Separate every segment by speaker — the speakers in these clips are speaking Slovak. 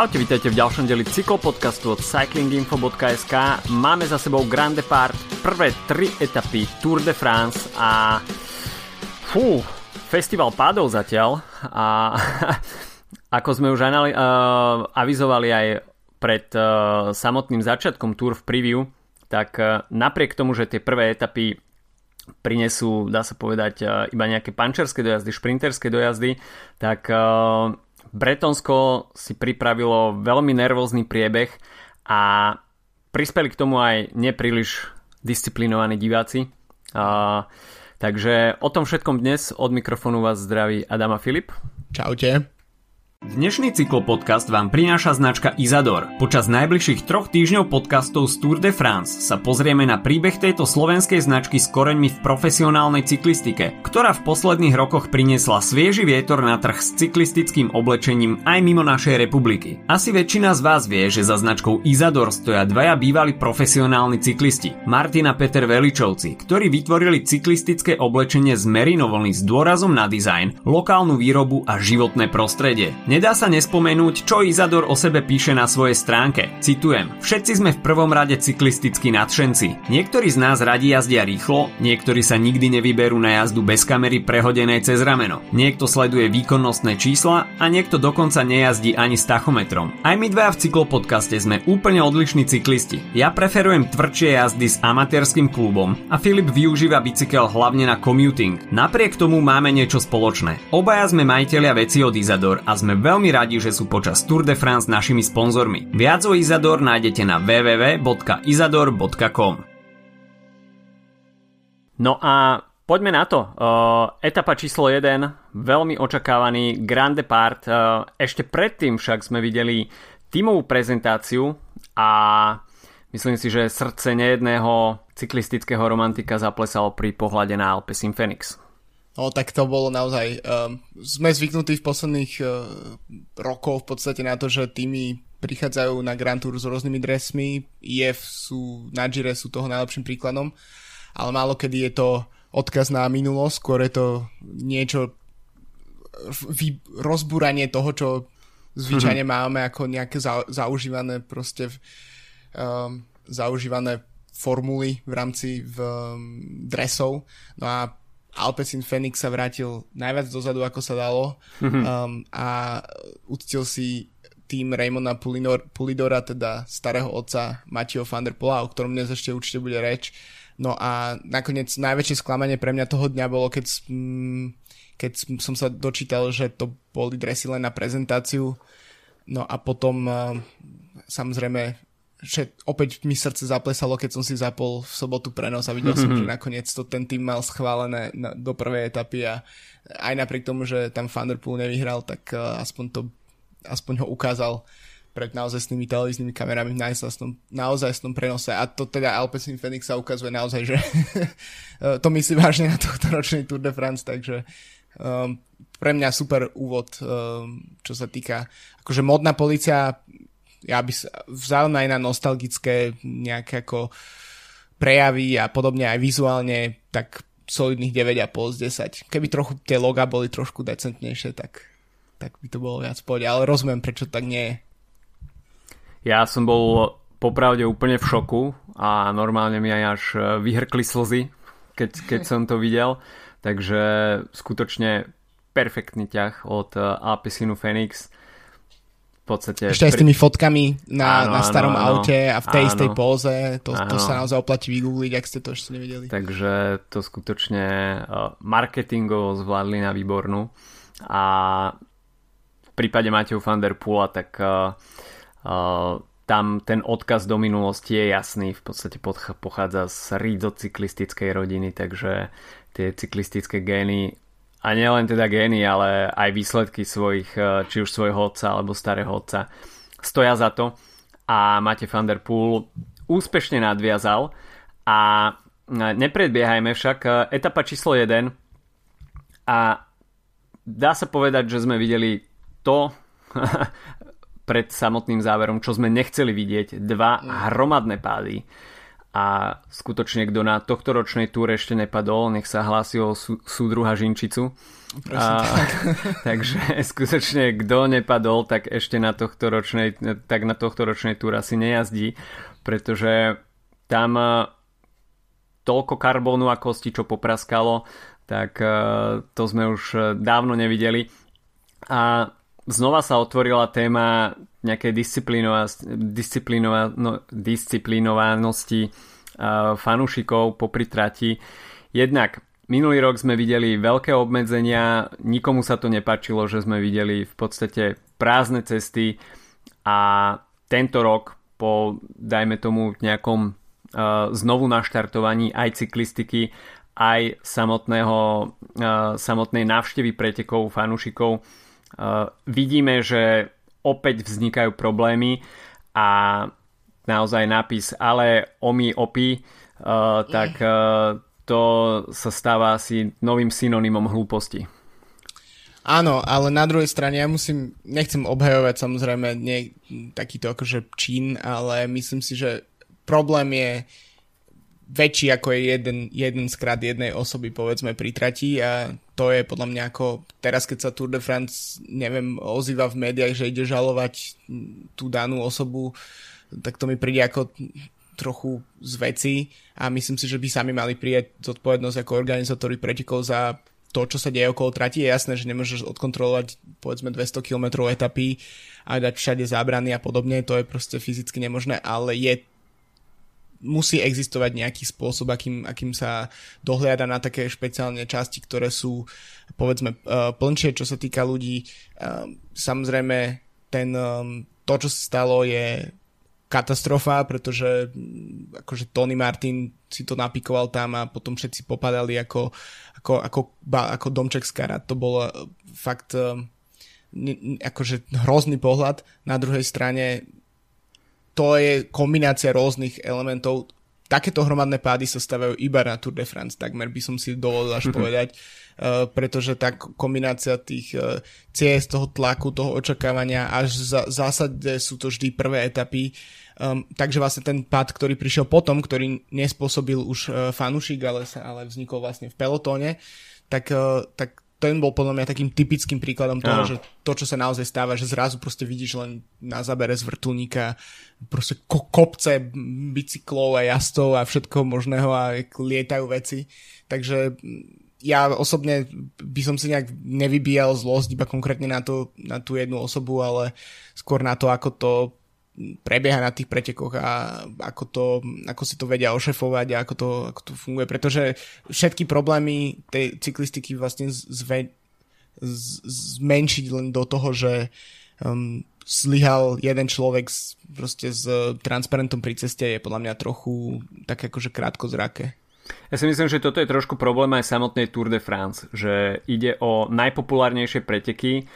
Speaker 1: Čaute, vítajte v ďalšom deli cyklopodcastu od cyclinginfo.sk. Máme za sebou Grand Depart, prvé tri etapy Tour de France a fú, festival pádov zatiaľ a ako sme už anali- uh, avizovali aj pred uh, samotným začiatkom Tour v preview, tak uh, napriek tomu, že tie prvé etapy prinesú, dá sa povedať, uh, iba nejaké pančerské dojazdy, šprinterské dojazdy, tak uh, Bretonsko si pripravilo veľmi nervózny priebeh a prispeli k tomu aj nepríliš disciplinovaní diváci. A, takže o tom všetkom dnes od mikrofónu vás zdraví Adama Filip.
Speaker 2: Čaute.
Speaker 1: Dnešný cyklopodcast vám prináša značka Izador. Počas najbližších troch týždňov podcastov z Tour de France sa pozrieme na príbeh tejto slovenskej značky s koreňmi v profesionálnej cyklistike, ktorá v posledných rokoch priniesla svieži vietor na trh s cyklistickým oblečením aj mimo našej republiky. Asi väčšina z vás vie, že za značkou Izador stoja dvaja bývalí profesionálni cyklisti, Martina Peter Veličovci, ktorí vytvorili cyklistické oblečenie z merinovlny s dôrazom na dizajn, lokálnu výrobu a životné prostredie. Nedá sa nespomenúť, čo Izador o sebe píše na svojej stránke. Citujem, všetci sme v prvom rade cyklistickí nadšenci. Niektorí z nás radi jazdia rýchlo, niektorí sa nikdy nevyberú na jazdu bez kamery prehodenej cez rameno. Niekto sleduje výkonnostné čísla a niekto dokonca nejazdí ani s tachometrom. Aj my dvaja v cyklopodcaste sme úplne odlišní cyklisti. Ja preferujem tvrdšie jazdy s amatérským klubom a Filip využíva bicykel hlavne na commuting. Napriek tomu máme niečo spoločné. Obaja sme majiteľia veci od Izador a sme veľmi radi, že sú počas Tour de France našimi sponzormi. Viac o Izador nájdete na www.izador.com No a poďme na to. Etapa číslo 1, veľmi očakávaný Grand Depart. Ešte predtým však sme videli tímovú prezentáciu a myslím si, že srdce nejedného cyklistického romantika zaplesalo pri pohľade na Alpecin Phoenix.
Speaker 2: No tak to bolo naozaj... Um, sme zvyknutí v posledných uh, rokoch v podstate na to, že týmy prichádzajú na Grand Tour s rôznymi dresmi. IF sú, na Gire sú toho najlepším príkladom, ale málo kedy je to odkaz na minulosť, skôr je to niečo vy, rozbúranie toho, čo zvyčajne mm-hmm. máme ako nejaké za, zaužívané proste um, zaužívané formuly v rámci v, um, dresov. No a Alpecin Phoenix sa vrátil najviac dozadu, ako sa dalo mm-hmm. um, a uctil si tým Raymona Pulidora, teda starého otca Matio van der Pola, o ktorom dnes ešte určite bude reč. No a nakoniec najväčšie sklamanie pre mňa toho dňa bolo, keď, keď som sa dočítal, že to boli dresy len na prezentáciu. No a potom samozrejme že opäť mi srdce zaplesalo, keď som si zapol v sobotu prenos a videl som, že nakoniec to ten tým mal schválené na, do prvej etapy a aj napriek tomu, že tam Thunderpool nevyhral, tak uh, aspoň to aspoň ho ukázal pred naozajstnými televíznymi kamerami v naozajstnom, naozajstnom prenose. A to teda Alpecin Phoenix sa ukazuje naozaj, že to myslí vážne na tohto ročný Tour de France, takže um, pre mňa super úvod, um, čo sa týka akože modná policia ja by sa vzal aj na nostalgické nejaké ako prejavy a podobne aj vizuálne, tak solidných 9,5 z 10. Keby trochu tie loga boli trošku decentnejšie, tak, tak by to bolo viac pohode, ale rozumiem, prečo tak nie je.
Speaker 1: Ja som bol popravde úplne v šoku a normálne mi aj až e, vyhrkli slzy, keď, keď som to videl. Takže skutočne perfektný ťah od e, Alpecinu Phoenix podstate...
Speaker 2: Ešte aj s tými fotkami na, áno, na starom áno, aute a v tej áno, istej póze, to, to sa naozaj oplatí vygoogliť, ak ste to ešte nevedeli.
Speaker 1: Takže to skutočne uh, marketingovo zvládli na výbornú. A v prípade Mateo van der Poola tak uh, uh, tam ten odkaz do minulosti je jasný, v podstate pochádza z rídzo-cyklistickej rodiny, takže tie cyklistické gény a nielen teda gény, ale aj výsledky svojich, e, či už svojho otca alebo starého otca. Stoja za to. A Mate van der Poel úspešne nadviazal. A e, nepredbiehajme však e, etapa číslo 1 a dá sa povedať, že sme videli to pred samotným záverom, čo sme nechceli vidieť. Dva hromadné pády. A skutočne kto na tohto ročnej túre ešte nepadol, nech sa hlási o sú, súdruha Žinčicu. A, tak. takže skutočne kto nepadol, tak ešte na tohto ročnej, tak na tohto ročnej túre asi nejazdí, pretože tam e, toľko karbónu a kosti, čo popraskalo, tak e, to sme už dávno nevideli. A znova sa otvorila téma nejakej disciplinovanosti uh, fanúšikov popri trati. Jednak minulý rok sme videli veľké obmedzenia, nikomu sa to nepačilo, že sme videli v podstate prázdne cesty a tento rok po, dajme tomu, nejakom znovu naštartovaní aj cyklistiky, aj samotného, samotnej návštevy pretekov fanúšikov vidíme, že opäť vznikajú problémy a naozaj nápis ale omi opi, uh, tak uh, to sa stáva asi novým synonymom hlúposti.
Speaker 2: Áno, ale na druhej strane ja musím, nechcem obhajovať samozrejme nie takýto akože čín, ale myslím si, že problém je väčší ako je jeden, jeden skrát jednej osoby povedzme pri trati a to je podľa mňa ako teraz keď sa Tour de France neviem ozýva v médiách, že ide žalovať tú danú osobu tak to mi príde ako trochu z veci a myslím si, že by sami mali prijať zodpovednosť ako organizátori pretekov za to, čo sa deje okolo trati. Je jasné, že nemôžeš odkontrolovať povedzme 200 km etapy a dať všade zábrany a podobne, to je proste fyzicky nemožné, ale je musí existovať nejaký spôsob, akým, akým sa dohliada na také špeciálne časti, ktoré sú povedzme uh, plnšie, čo sa týka ľudí. Uh, samozrejme, ten, um, to, čo sa stalo, je katastrofa, pretože mm, akože Tony Martin si to napikoval tam a potom všetci popadali ako, ako, ako, ako domček z karát. To bolo fakt akože hrozný pohľad. Na druhej strane to je kombinácia rôznych elementov. Takéto hromadné pády sa stavajú iba na Tour de France, takmer by som si dovolil až povedať, uh, pretože tá kombinácia tých uh, ciest, toho tlaku, toho očakávania, až za, v zásade sú to vždy prvé etapy, um, takže vlastne ten pád, ktorý prišiel potom, ktorý nespôsobil už uh, fanúšik, ale, sa, ale vznikol vlastne v pelotóne, tak, uh, tak ten bol podľa mňa takým typickým príkladom toho, že to, čo sa naozaj stáva, že zrazu proste vidíš len na zábere z vrtulníka proste ko- kopce bicyklov a jazdov a všetko možného a lietajú veci. Takže ja osobne by som si nejak nevybíjal zlosť iba konkrétne na, to, na tú jednu osobu, ale skôr na to, ako to prebieha na tých pretekoch a ako, to, ako si to vedia ošefovať a ako to, ako to funguje, pretože všetky problémy tej cyklistiky vlastne zve, z, zmenšiť len do toho, že um, zlyhal jeden človek s, proste s transparentom pri ceste je podľa mňa trochu tak akože krátko zrake.
Speaker 1: Ja si myslím, že toto je trošku problém aj samotnej Tour de France, že ide o najpopulárnejšie preteky,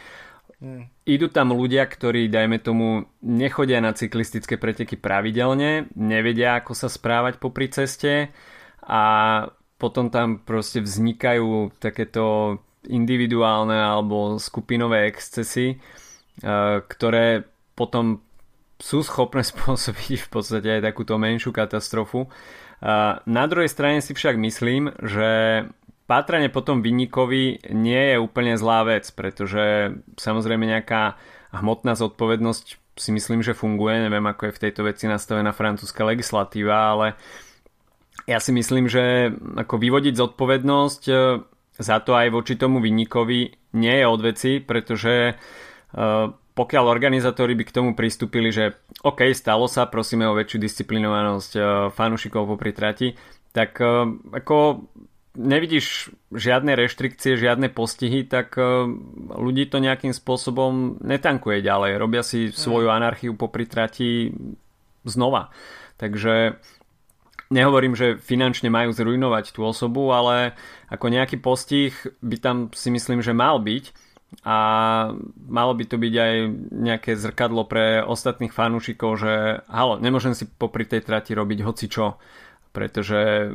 Speaker 1: Idú tam ľudia, ktorí, dajme tomu, nechodia na cyklistické preteky pravidelne, nevedia, ako sa správať popri ceste a potom tam proste vznikajú takéto individuálne alebo skupinové excesy, eh, ktoré potom sú schopné spôsobiť v podstate aj takúto menšiu katastrofu. Na druhej strane si však myslím, že pátranie potom vyníkovi nie je úplne zlá vec, pretože samozrejme nejaká hmotná zodpovednosť si myslím, že funguje. Neviem, ako je v tejto veci nastavená francúzska legislatíva, ale ja si myslím, že ako vyvodiť zodpovednosť e, za to aj voči tomu vyníkovi nie je od veci, pretože e, pokiaľ organizátori by k tomu pristúpili, že OK, stalo sa, prosíme o väčšiu disciplinovanosť e, fanúšikov po trati, tak ako nevidíš žiadne reštrikcie, žiadne postihy, tak e, ľudí to nejakým spôsobom netankuje ďalej. Robia si svoju anarchiu po trati znova. Takže nehovorím, že finančne majú zrujnovať tú osobu, ale ako nejaký postih by tam si myslím, že mal byť a malo by to byť aj nejaké zrkadlo pre ostatných fanúšikov, že halo, nemôžem si popri tej trati robiť hoci čo, pretože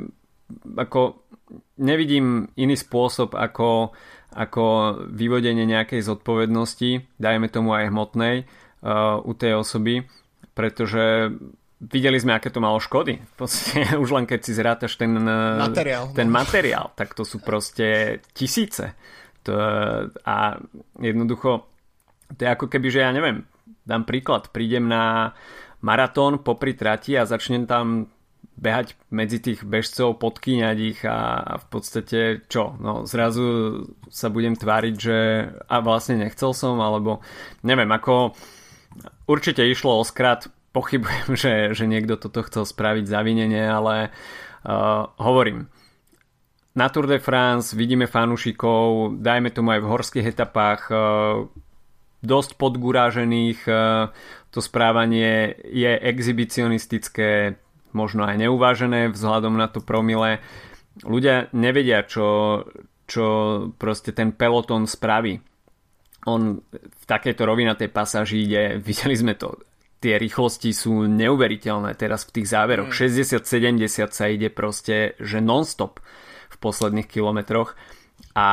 Speaker 1: ako nevidím iný spôsob ako, ako vyvodenie nejakej zodpovednosti, dajme tomu aj hmotnej, uh, u tej osoby, pretože videli sme, aké to malo škody. V podstate už len keď si zrátaš ten
Speaker 2: materiál,
Speaker 1: ten no. materiál tak to sú proste tisíce. To, a jednoducho, to je ako keby, že ja neviem, dám príklad, prídem na maratón popri trati a začnem tam behať medzi tých bežcov, podkýňať ich a v podstate čo? No zrazu sa budem tváriť, že a vlastne nechcel som, alebo neviem, ako určite išlo o skrat, pochybujem, že, že niekto toto chcel spraviť zavinenie, ale uh, hovorím, na Tour de France vidíme fanúšikov, dajme tomu aj v horských etapách, uh, dosť podgurážených, uh, to správanie je exhibicionistické, možno aj neuvážené vzhľadom na to promile. Ľudia nevedia, čo, čo proste ten peloton spraví. On v takejto rovinatej pasáži ide, videli sme to, tie rýchlosti sú neuveriteľné teraz v tých záveroch. Mm. 60-70 sa ide proste, že non-stop v posledných kilometroch a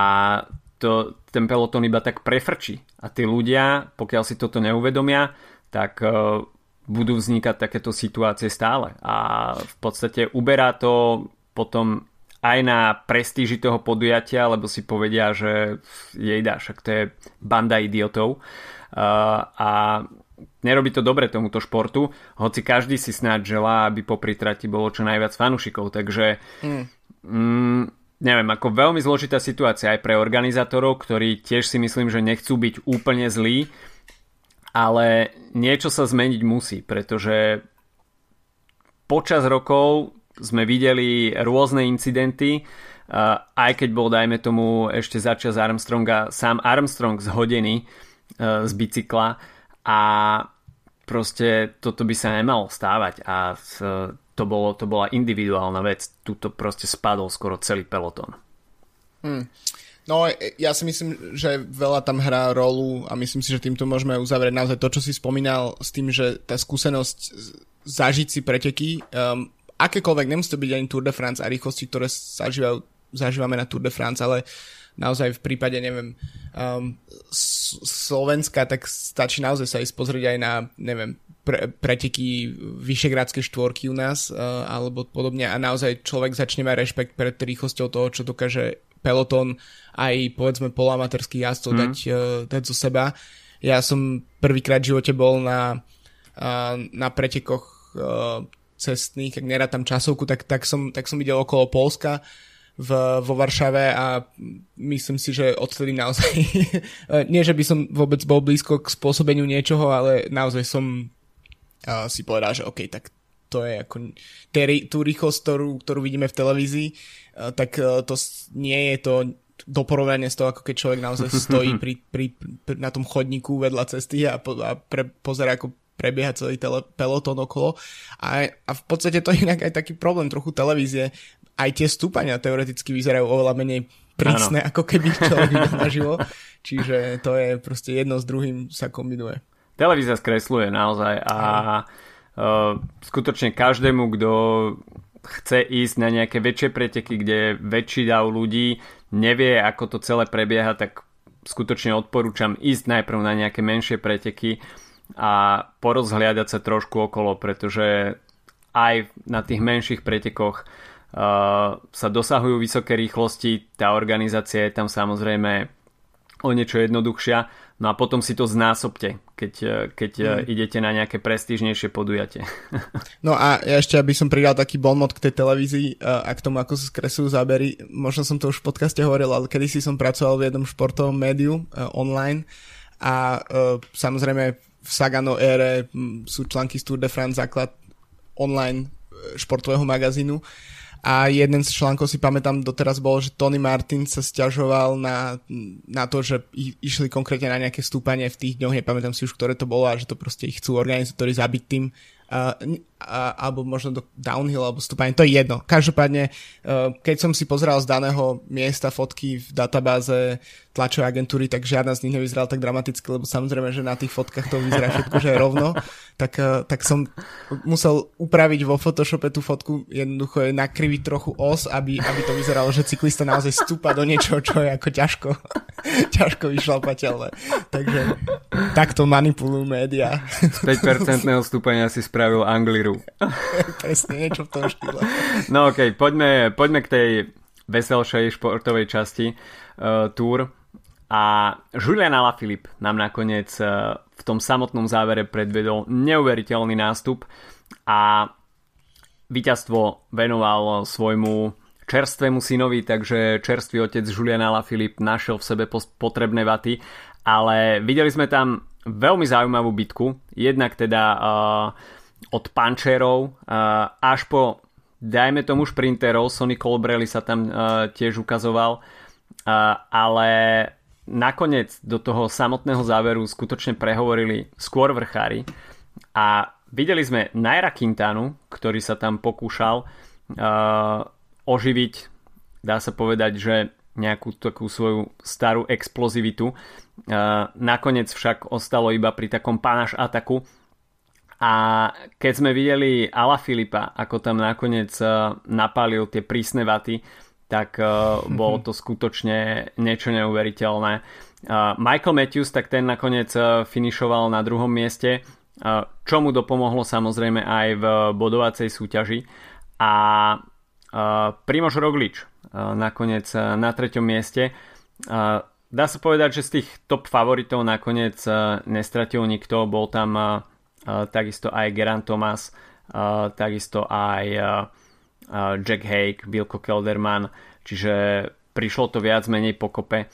Speaker 1: to, ten peloton iba tak prefrčí. A tí ľudia, pokiaľ si toto neuvedomia, tak uh, budú vznikať takéto situácie stále. A v podstate uberá to potom aj na prestíži toho podujatia, lebo si povedia, že jej dá, však to je banda idiotov. A nerobí to dobre tomuto športu, hoci každý si snáď želá, aby po trati bolo čo najviac fanúšikov, takže mm. Mm, neviem, ako veľmi zložitá situácia aj pre organizátorov, ktorí tiež si myslím, že nechcú byť úplne zlí, ale niečo sa zmeniť musí, pretože počas rokov sme videli rôzne incidenty, aj keď bol, dajme tomu, ešte začas Armstronga sám Armstrong zhodený e, z bicykla a proste toto by sa nemalo stávať a to, bolo, to bola individuálna vec. Tuto proste spadol skoro celý peloton.
Speaker 2: Hmm. No, ja si myslím, že veľa tam hrá rolu a myslím si, že týmto môžeme uzavrieť naozaj to, čo si spomínal s tým, že tá skúsenosť zažiť si preteky, um, akékoľvek, nemusí to byť ani Tour de France a rýchlosti, ktoré zažívajú, zažívame na Tour de France, ale naozaj v prípade, neviem, um, Slovenska, tak stačí naozaj sa ísť pozrieť aj na, neviem, pre, preteky vyšegrádskej štvorky u nás uh, alebo podobne. A naozaj človek začne mať rešpekt pred rýchlosťou toho, čo dokáže peloton aj povedzme polamaterských jazdcov mm. dať, uh, dať zo seba. Ja som prvýkrát v živote bol na, uh, na pretekoch uh, cestných, ak nerátam časovku, tak, tak, som, tak som idel okolo Polska v, vo Varšave a myslím si, že odtedy naozaj, nie že by som vôbec bol blízko k spôsobeniu niečoho, ale naozaj som uh, si povedal, že OK, tak to je ako tú rýchlosť, ktorú, ktorú vidíme v televízii, uh, tak uh, to nie je to do porovnania s toho, ako keď človek naozaj stojí pri, pri, pri, na tom chodníku vedľa cesty a, po, a pre, pozera, ako prebieha celý tele, peloton okolo. A, a v podstate to je inak aj taký problém trochu televízie. Aj tie stúpania teoreticky vyzerajú oveľa menej prísne, ano. ako keby človek videl naživo. Čiže to je proste jedno s druhým sa kombinuje.
Speaker 1: Televízia skresluje naozaj a uh, skutočne každému, kto chce ísť na nejaké väčšie preteky, kde väčší dav ľudí nevie, ako to celé prebieha, tak skutočne odporúčam ísť najprv na nejaké menšie preteky a porozhliadať sa trošku okolo, pretože aj na tých menších pretekoch uh, sa dosahujú vysoké rýchlosti, tá organizácia je tam samozrejme o niečo jednoduchšia, no a potom si to znásobte, keď, keď mm. idete na nejaké prestížnejšie podujatie.
Speaker 2: no a ja ešte, aby som pridal taký bonmot k tej televízii a k tomu, ako sa skresujú zábery, možno som to už v podcaste hovoril, ale kedysi som pracoval v jednom športovom médiu online a samozrejme v Sagano ére sú články z Tour de France základ online športového magazínu a jeden z článkov si pamätám doteraz bol, že Tony Martin sa stiažoval na, na to, že išli konkrétne na nejaké stúpanie v tých dňoch, nepamätám si už, ktoré to bolo a že to proste ich chcú organizátori zabiť tým, uh, uh, alebo možno do downhill alebo stúpanie, to je jedno. Každopádne, uh, keď som si pozeral z daného miesta fotky v databáze tlačovej agentúry, tak žiadna z nich nevyzerala tak dramaticky, lebo samozrejme, že na tých fotkách to vyzerá všetko, že je rovno, tak, uh, tak som musel upraviť vo Photoshope tú fotku, jednoducho je nakriviť trochu os, aby, aby to vyzeralo, že cyklista naozaj stúpa do niečoho, čo je ako ťažko. ťažko vyšlapateľné. Takže takto manipulujú médiá.
Speaker 1: 5% stúpania si spravil Angliru.
Speaker 2: Presne, niečo v tom štýle.
Speaker 1: No okej, okay, poďme, poďme k tej veselšej športovej časti uh, túr. A Julian Alaphilippe nám nakoniec uh, v tom samotnom závere predvedol neuveriteľný nástup a víťazstvo venoval svojmu čerstvému synovi, takže čerstvý otec Julian Alaphilippe našiel v sebe potrebné vaty, ale videli sme tam veľmi zaujímavú bitku, jednak teda uh, od pančerov uh, až po dajme tomu šprinterov, Sonny Colbrelli sa tam uh, tiež ukazoval, uh, ale nakoniec do toho samotného záveru skutočne prehovorili skôr vrchári. A videli sme Naira Quintanu, ktorý sa tam pokúšal uh, oživiť, dá sa povedať, že nejakú takú svoju starú explozivitu. Uh, nakoniec však ostalo iba pri takom panaš ataku, a keď sme videli Ala Filipa, ako tam nakoniec uh, napálil tie prísne vaty, tak uh, bolo to skutočne niečo neuveriteľné. Uh, Michael Matthews, tak ten nakoniec uh, finišoval na druhom mieste, uh, čo mu dopomohlo samozrejme aj v bodovacej súťaži. A uh, Primož Roglič uh, nakoniec uh, na treťom mieste. Uh, dá sa povedať, že z tých top favoritov nakoniec uh, nestratil nikto. Bol tam uh, takisto aj Geran Thomas, takisto aj Jack Hake, Bilko Kelderman, čiže prišlo to viac menej pokope.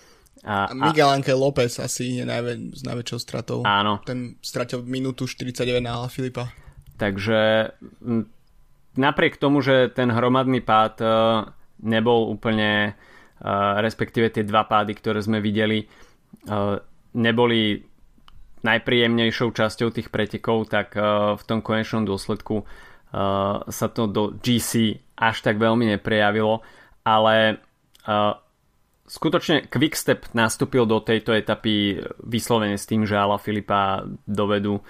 Speaker 2: A, a Miguel Anke López asi je najvä, s najväčšou stratou.
Speaker 1: Áno.
Speaker 2: Ten stratil minútu 49 na Filipa.
Speaker 1: Takže napriek tomu, že ten hromadný pád nebol úplne, respektíve tie dva pády, ktoré sme videli, neboli najpríjemnejšou časťou tých pretekov, tak uh, v tom konečnom dôsledku uh, sa to do GC až tak veľmi neprejavilo, ale uh, skutočne Quickstep nastúpil do tejto etapy vyslovene s tým, že Ala Filipa dovedú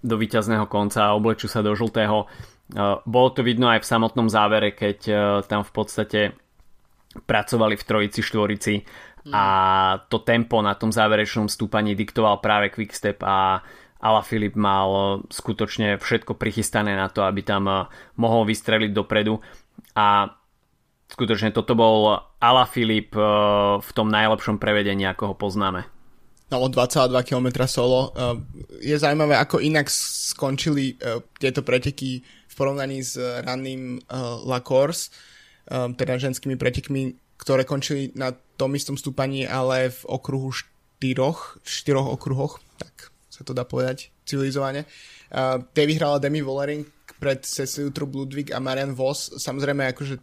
Speaker 1: do víťazného konca a oblečú sa do žltého. Bolo to vidno aj v samotnom závere, keď tam v podstate pracovali v trojici, štvorici a to tempo na tom záverečnom stúpaní diktoval práve Quickstep a Ala Filip mal skutočne všetko prichystané na to, aby tam eh, mohol vystreliť dopredu a skutočne toto bol Ala Filip eh, v tom najlepšom prevedení, ako ho poznáme.
Speaker 2: No, 2,2 km solo. Eh, je zaujímavé, ako inak skončili tieto preteky v porovnaní s ranným La Course, teda ženskými pretekmi, ktoré končili na tom istom stúpaní, ale v okruhu štyroch, štyroch okruhoch, tak sa to dá povedať civilizovane. Uh, tie vyhrala Demi Vollering pred Ceciliu Trup Ludwig a Marian Voss. Samozrejme, akože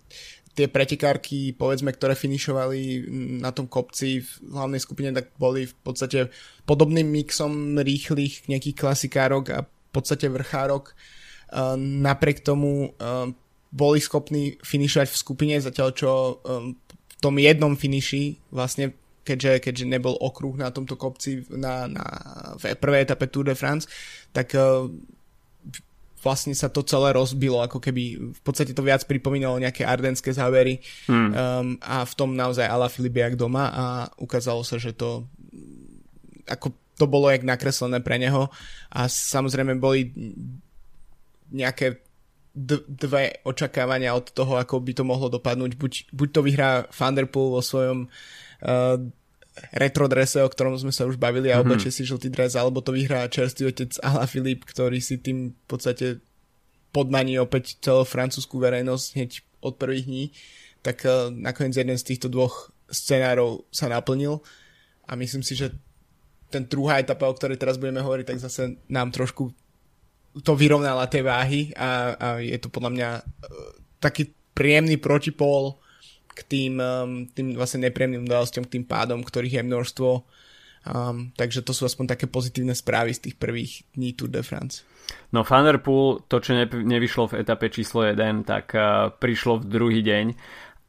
Speaker 2: tie pretekárky, povedzme, ktoré finišovali na tom kopci v hlavnej skupine, tak boli v podstate podobným mixom rýchlych nejakých klasikárok a v podstate vrchárok. Napriek tomu boli schopní finišovať v skupine, zatiaľ čo tom jednom finiši, vlastne keďže, keďže nebol okruh na tomto kopci na, na, v prvej etape Tour de France, tak uh, vlastne sa to celé rozbilo, ako keby v podstate to viac pripomínalo nejaké ardenské závery hmm. um, a v tom naozaj Ala Filip jak doma a ukázalo sa, že to ako to bolo jak nakreslené pre neho a samozrejme boli nejaké dve očakávania od toho, ako by to mohlo dopadnúť. Buď, buď to vyhrá Thunderpool vo svojom uh, retro drese, o ktorom sme sa už bavili a mm-hmm. oblečie si žltý dres, alebo to vyhrá čerstvý otec Ala Filip, ktorý si tým v podstate podmaní opäť celú francúzskú verejnosť hneď od prvých dní, tak uh, nakoniec jeden z týchto dvoch scenárov sa naplnil a myslím si, že ten druhá etapa, o ktorej teraz budeme hovoriť, tak zase nám trošku to vyrovnala tie váhy a, a je to podľa mňa uh, taký príjemný protipol k tým, tým vlastne nepríjemným udalostiam, k tým pádom, ktorých je množstvo. Um, takže to sú aspoň také pozitívne správy z tých prvých dní Tour de France.
Speaker 1: No Thunderpool, to čo ne, nevyšlo v etape číslo 1, tak uh, prišlo v druhý deň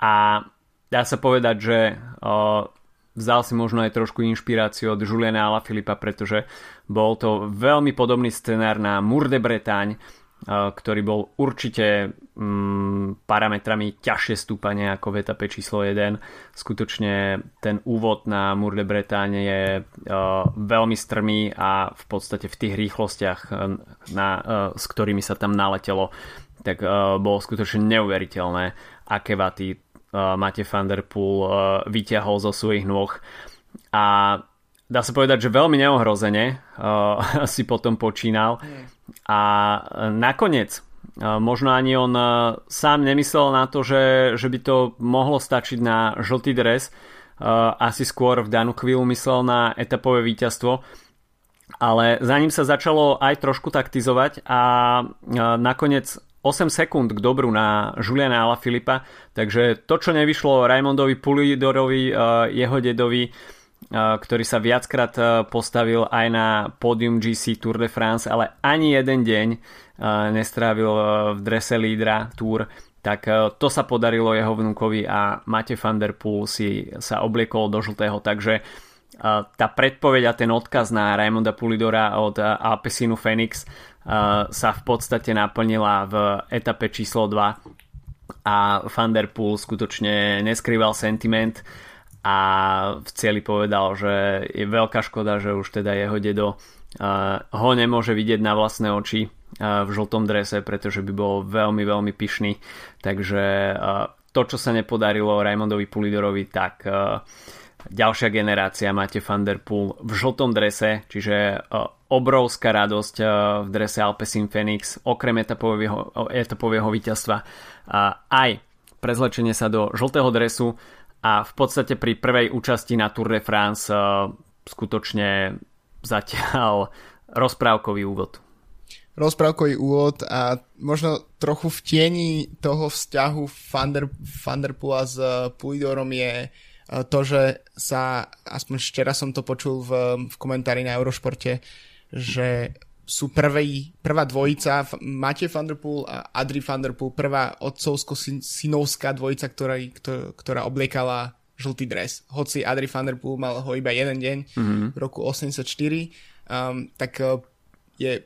Speaker 1: a dá sa povedať, že uh, vzal si možno aj trošku inšpiráciu od Juliana Filipa, pretože bol to veľmi podobný scenár na Mour de Bretagne, ktorý bol určite mm, parametrami ťažšie stúpanie ako v etape číslo 1. Skutočne ten úvod na Mur de Bretagne je veľmi strmý a v podstate v tých rýchlostiach, na, s ktorými sa tam naletelo, tak bolo skutočne neuveriteľné, aké vaty Mate van der Poel vyťahol zo svojich nôh a dá sa povedať, že veľmi neohrozene uh, si potom počínal. A nakoniec, možno ani on sám nemyslel na to, že, že by to mohlo stačiť na žltý dres. Asi skôr v danú chvíľu myslel na etapové víťazstvo. Ale za ním sa začalo aj trošku taktizovať a nakoniec 8 sekúnd k dobru na Juliana Alaphilippa, takže to, čo nevyšlo Raimondovi Pulidorovi, uh, jeho dedovi, ktorý sa viackrát postavil aj na pódium GC Tour de France, ale ani jeden deň nestrávil v drese lídra Tour, tak to sa podarilo jeho vnúkovi a Mate van der Poel si sa obliekol do žltého, takže tá predpoveď a ten odkaz na Raimonda Pulidora od Alpesinu Phoenix sa v podstate naplnila v etape číslo 2 a Van skutočne neskrýval sentiment a v cieli povedal, že je veľká škoda, že už teda jeho dedo ho nemôže vidieť na vlastné oči v žltom drese, pretože by bol veľmi, veľmi pyšný. Takže to, čo sa nepodarilo Raimondovi Pulidorovi, tak ďalšia generácia máte Van Der Poel v žltom drese, čiže obrovská radosť v drese Alpecin Phoenix, okrem etapového, etapového víťazstva aj prezlečenie sa do žltého dresu a v podstate pri prvej účasti na Tour de France uh, skutočne zatiaľ rozprávkový úvod.
Speaker 2: Rozprávkový úvod a možno trochu v tieni toho vzťahu Vanderpoola s uh, Pulidorom je uh, to, že sa, aspoň včera som to počul v, v komentári na Eurošporte, že sú prvý, prvá dvojica, Matej van der Poel a Adri van der Poel, prvá otcovsko-synovská dvojica, ktorá, ktorá obliekala žltý dres. Hoci Adri van der Poel mal ho iba jeden deň mm-hmm. v roku 84, um, tak uh, je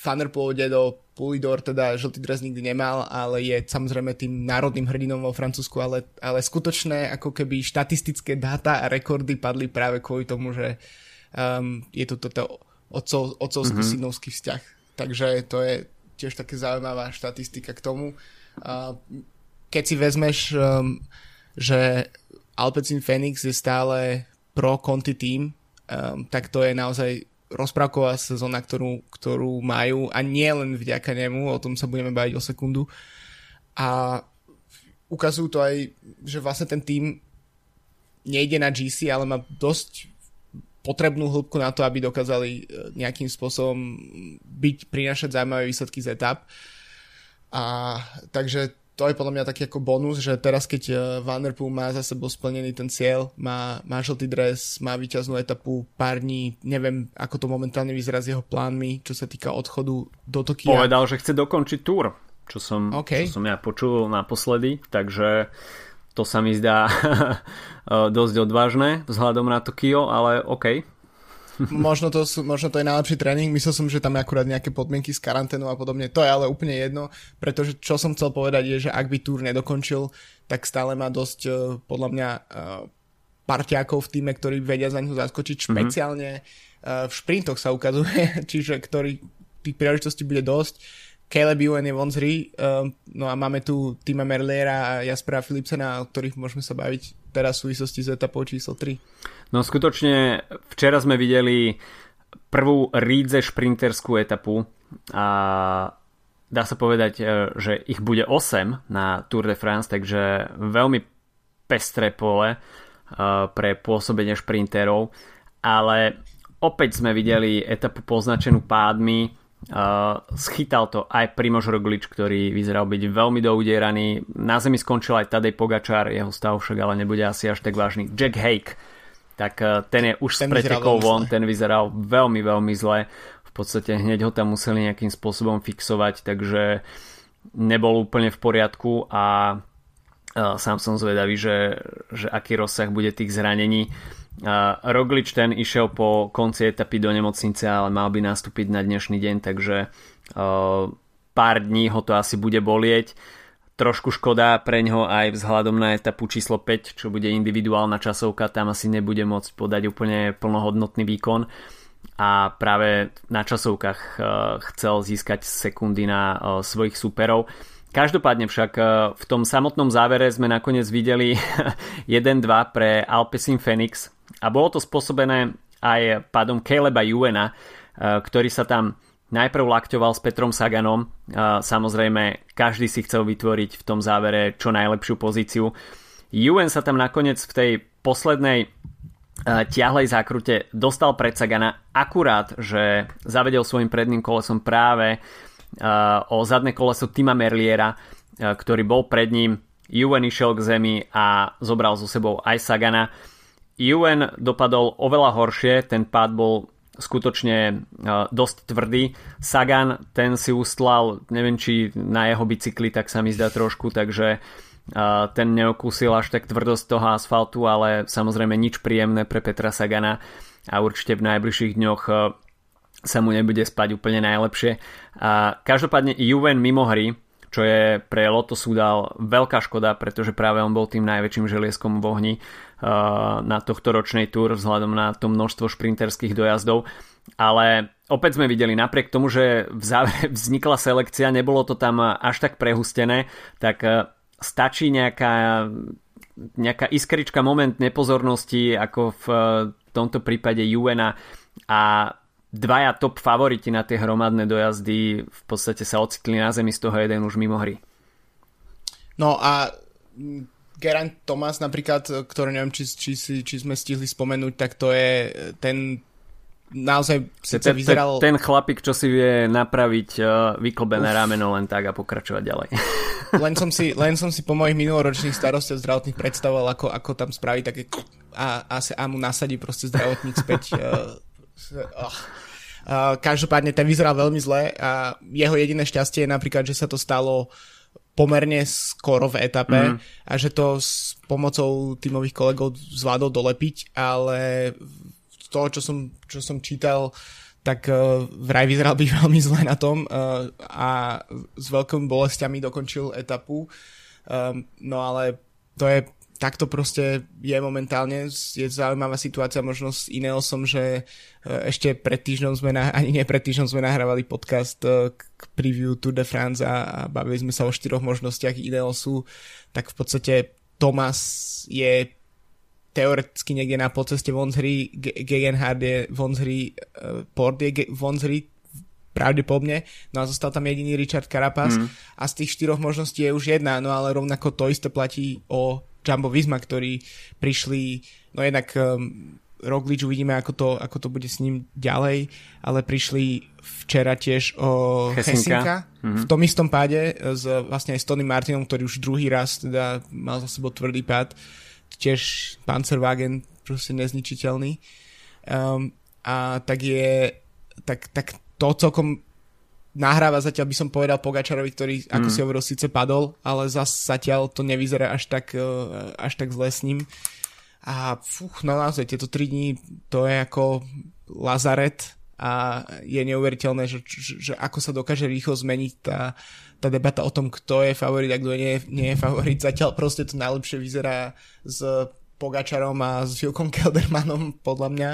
Speaker 2: van der Poel dedo Pulidor teda žltý dres nikdy nemal, ale je samozrejme tým národným hrdinom vo Francúzsku, ale, ale skutočné ako keby štatistické dáta a rekordy padli práve kvôli tomu, že um, je tu toto otcov, mm-hmm. vzťah. Takže to je tiež také zaujímavá štatistika k tomu. Keď si vezmeš, um, že Alpecin Phoenix je stále pro Conti team, um, tak to je naozaj rozprávková sezóna, ktorú, ktorú majú a nie len vďaka nemu, o tom sa budeme baviť o sekundu. A ukazujú to aj, že vlastne ten tým nejde na GC, ale má dosť potrebnú hĺbku na to, aby dokázali e, nejakým spôsobom byť, prinašať zaujímavé výsledky z etap. A takže to je podľa mňa taký ako bonus, že teraz keď e, Vanderpool má za sebou splnený ten cieľ, má, má žltý dres, má výťaznú etapu pár dní, neviem ako to momentálne vyzerá s jeho plánmi, čo sa týka odchodu do Tokia.
Speaker 1: Povedal, že chce dokončiť túr, čo som, okay. čo som ja počul naposledy, takže to sa mi zdá dosť odvážne vzhľadom na Tokio, ale OK.
Speaker 2: Možno, to sú, možno to je najlepší tréning, myslel som, že tam je akurát nejaké podmienky s karanténou a podobne, to je ale úplne jedno, pretože čo som chcel povedať je, že ak by túr nedokončil, tak stále má dosť e, podľa mňa e, parťákov v týme, ktorí vedia za ňu zaskočiť, mhm. špeciálne mm-hmm. v šprintoch sa ukazuje, čiže ktorý tých príležitostí bude dosť Caleb Ewan je von zri, um, no a máme tu Tima Merliera a Jaspera Philipsena, o ktorých môžeme sa baviť teraz v súvislosti s etapou číslo 3.
Speaker 1: No skutočne včera sme videli prvú rídze šprinterskú etapu a dá sa povedať, e, že ich bude 8 na Tour de France, takže veľmi pestré pole e, pre pôsobenie šprinterov, ale opäť sme videli etapu poznačenú pádmi, Uh, schytal to aj Primož Roglič, ktorý vyzeral byť veľmi doudieraný. Na zemi skončil aj Tadej Pogačar, jeho stav však ale nebude asi až tak vážny. Jack Hake, tak uh, ten je už ten s pretekou von, ten vyzeral veľmi, veľmi zle. V podstate hneď ho tam museli nejakým spôsobom fixovať, takže nebol úplne v poriadku a sám som zvedavý, že, že aký rozsah bude tých zranení. Roglič ten išiel po konci etapy do nemocnice, ale mal by nastúpiť na dnešný deň, takže pár dní ho to asi bude bolieť. Trošku škoda pre ňo aj vzhľadom na etapu číslo 5, čo bude individuálna časovka, tam asi nebude môcť podať úplne plnohodnotný výkon a práve na časovkách chcel získať sekundy na svojich superov. Každopádne však e, v tom samotnom závere sme nakoniec videli 1-2 pre Alpecin Phoenix a bolo to spôsobené aj pádom Caleba Juena, ktorý sa tam najprv lakťoval s Petrom Saganom. Samozrejme, každý si chcel vytvoriť v tom závere čo najlepšiu pozíciu. Juven sa tam nakoniec v tej poslednej ťahlej zákrute dostal pred Sagana akurát, že zavedel svojim predným kolesom práve o zadné koleso Tima Merliera, ktorý bol pred ním. Juven išiel k zemi a zobral so sebou aj Sagana. Juven dopadol oveľa horšie, ten pád bol skutočne dosť tvrdý. Sagan, ten si ustlal, neviem či na jeho bicykli, tak sa mi zdá trošku, takže ten neokúsil až tak tvrdosť toho asfaltu, ale samozrejme nič príjemné pre Petra Sagana a určite v najbližších dňoch sa mu nebude spať úplne najlepšie. A každopádne Juven mimo hry, čo je pre Loto Sudal veľká škoda, pretože práve on bol tým najväčším želieskom v ohni uh, na tohto ročnej túr vzhľadom na to množstvo šprinterských dojazdov. Ale opäť sme videli, napriek tomu, že v závere vznikla selekcia, nebolo to tam až tak prehustené, tak uh, stačí nejaká, nejaká iskrička, moment nepozornosti, ako v eh, tomto prípade Juena a dvaja top favoriti na tie hromadné dojazdy v podstate sa ocitli na zemi, z toho jeden už mimo hry.
Speaker 2: No a Geraint Thomas napríklad, ktorý neviem, či, či, či sme stihli spomenúť, tak to je ten naozaj
Speaker 1: síce vyzeral... Ten, ten chlapík, čo si vie napraviť uh, vyklbené Uf. rameno len tak a pokračovať ďalej.
Speaker 2: Len som si, len som si po mojich minuloročných starostiach zdravotných predstavoval, ako, ako tam spraví také a, a, a mu nasadí proste zdravotník späť. Uh, uh. Uh, každopádne ten vyzeral veľmi zle a jeho jediné šťastie je napríklad, že sa to stalo pomerne skoro v etape mm. a že to s pomocou tímových kolegov zvládol dolepiť, ale toho, čo som, čo som čítal, tak uh, vraj vyzeral byť veľmi zle na tom uh, a s veľkými bolestiami dokončil etapu. Um, no ale to je takto proste je momentálne, je zaujímavá situácia. Možno s Ineosom, že uh, ešte pred týždňom sme, na, ani nie pred týždňom sme nahrávali podcast uh, k preview Tour de France a, a bavili sme sa o štyroch možnostiach Ineosu, tak v podstate Thomas je teoreticky niekde na poceste von z hry, Gegenhard je von z hry, uh, Port je von z hry, pravdepodobne, no a zostal tam jediný Richard Carapaz mm. a z tých štyroch možností je už jedna, no ale rovnako to isté platí o Jumbo Visma, ktorí prišli, no jednak um, Roglič uvidíme, ako to, ako to bude s ním ďalej, ale prišli včera tiež o Hesinka, mm-hmm. v tom istom páde s, vlastne aj s Tony Martinom, ktorý už druhý raz teda mal za sebou tvrdý pád. Tiež Panzerwagen proste nezničiteľný. Um, a tak je, tak, tak to celkom nahráva zatiaľ by som povedal Pogačarovi, ktorý, mm. ako si hovoril, síce padol, ale zas zatiaľ to nevyzerá až tak, uh, až tak zle s ním. A fuch, no naozaj, tieto 3 dní to je ako lazaret a je neuveriteľné, že, že, že ako sa dokáže rýchlo zmeniť tá, tá debata o tom, kto je favorit a kto nie, nie je favorit. Zatiaľ proste to najlepšie vyzerá s Pogačarom a s Filkom Keldermanom, podľa mňa.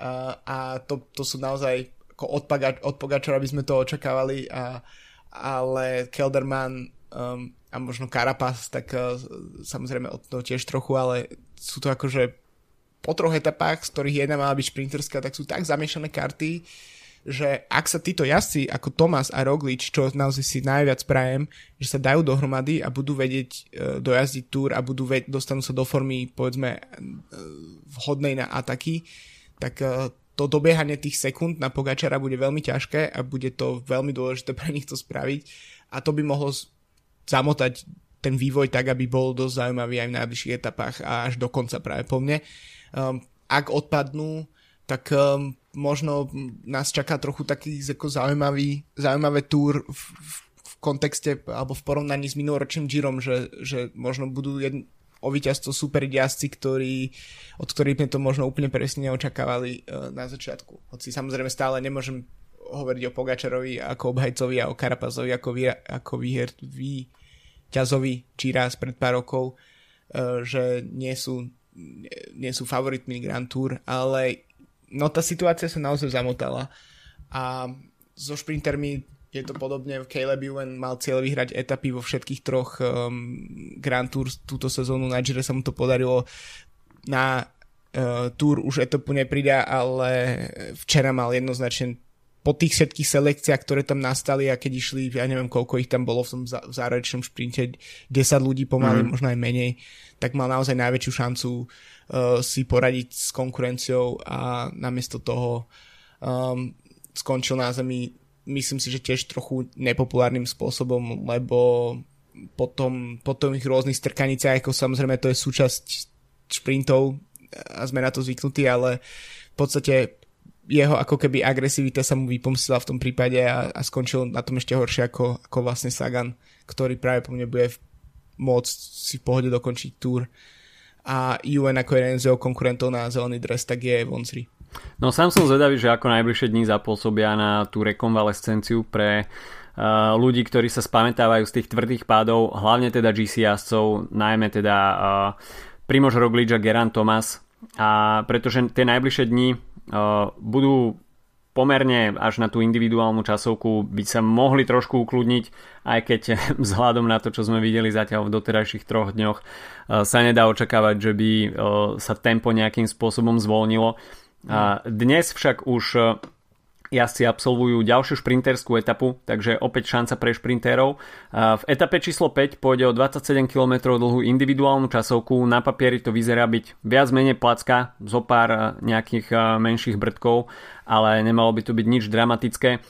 Speaker 2: A, a to, to sú naozaj ako od, Paga, od Pogačara by sme to očakávali, a, ale Kelderman um, a možno Carapaz, tak uh, samozrejme od toho tiež trochu, ale sú to akože po troch etapách, z ktorých jedna mala byť šprinterská, tak sú tak zamiešané karty, že ak sa títo jazdci ako Tomas a Roglič, čo naozaj si najviac prajem, že sa dajú dohromady a budú vedieť uh, dojazdiť túr a budú ved- dostanú sa do formy povedzme uh, vhodnej na ataky, tak uh, to dobiehanie tých sekúnd na Pogačara bude veľmi ťažké a bude to veľmi dôležité pre nich to spraviť a to by mohlo zamotať ten vývoj tak, aby bol dosť zaujímavý aj v najbližších etapách a až do konca práve po mne. Um, ak odpadnú, tak um, možno nás čaká trochu taký ako zaujímavý, zaujímavé túr v, v, kontexte alebo v porovnaní s minuloročným Girom, že, že možno budú jedn, o víťazstvo super jazdci, ktorí, od ktorých sme to možno úplne presne neočakávali uh, na začiatku. Hoci samozrejme stále nemôžem hovoriť o Pogačarovi ako obhajcovi a o Karapazovi ako, vy, ako výher, výťazovi či raz pred pár rokov, uh, že nie sú, nie sú favoritmi Grand Tour, ale no tá situácia sa naozaj zamotala a so šprintermi je to podobne, Caleb Ewan mal cieľ vyhrať etapy vo všetkých troch um, Grand Tour túto sezónu, na Gire sa mu to podarilo, na uh, Tour už etapu nepridá, ale včera mal jednoznačne po tých všetkých selekciách, ktoré tam nastali a keď išli, ja neviem koľko ich tam bolo v tom v záverečnom šprinte, 10 ľudí pomaly, mm. možno aj menej, tak mal naozaj najväčšiu šancu uh, si poradiť s konkurenciou a namiesto toho um, skončil na zemi myslím si, že tiež trochu nepopulárnym spôsobom, lebo potom, potom ich rôznych strkaniciach, ako samozrejme to je súčasť šprintov a sme na to zvyknutí, ale v podstate jeho ako keby agresivita sa mu vypomstila v tom prípade a, a skončil na tom ešte horšie ako, ako vlastne Sagan, ktorý práve po mne bude môcť si v pohode dokončiť túr a UN ako jeden z jeho konkurentov na zelený dres, tak je Vonsri.
Speaker 1: No sám som zvedavý, že ako najbližšie dní zapôsobia na tú rekonvalescenciu pre uh, ľudí, ktorí sa spamätávajú z tých tvrdých pádov, hlavne teda GC jazdcov, najmä teda uh, Primož Roglič a Geran Thomas. A pretože tie najbližšie dni uh, budú pomerne až na tú individuálnu časovku by sa mohli trošku ukludniť, aj keď vzhľadom na to, čo sme videli zatiaľ v doterajších troch dňoch, sa nedá očakávať, že by sa tempo nejakým spôsobom zvolnilo. A dnes však už e, jazdci absolvujú ďalšiu šprinterskú etapu, takže opäť šanca pre šprinterov. V etape číslo 5 pôjde o 27 km dlhú individuálnu časovku. Na papieri to vyzerá byť viac menej placka, zo pár e, nejakých e, menších brdkov, ale nemalo by to byť nič dramatické.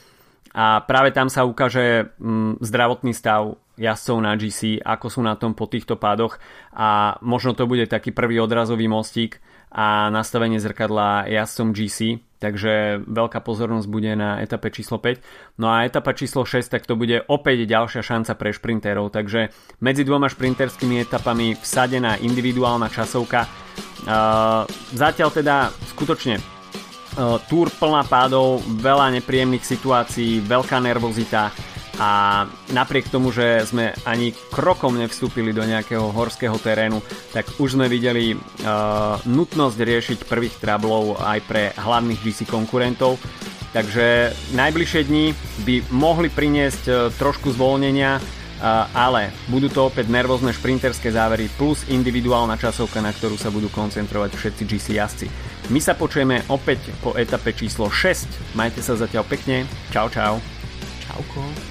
Speaker 1: A práve tam sa ukáže mm, zdravotný stav jazdcov na GC, ako sú na tom po týchto pádoch a možno to bude taký prvý odrazový mostík a nastavenie zrkadla jazdcom GC, takže veľká pozornosť bude na etape číslo 5. No a etapa číslo 6, tak to bude opäť ďalšia šanca pre šprinterov, takže medzi dvoma šprinterskými etapami vsadená individuálna časovka. Zatiaľ teda skutočne túr plná pádov, veľa nepríjemných situácií, veľká nervozita, a napriek tomu, že sme ani krokom nevstúpili do nejakého horského terénu, tak už sme videli uh, nutnosť riešiť prvých trablov aj pre hlavných GC konkurentov. Takže najbližšie dni by mohli priniesť uh, trošku zvolnenia, uh, ale budú to opäť nervózne šprinterské závery plus individuálna časovka, na ktorú sa budú koncentrovať všetci GC jazdci. My sa počujeme opäť po etape číslo 6. Majte sa zatiaľ pekne. Čau, čau.
Speaker 2: Čauko.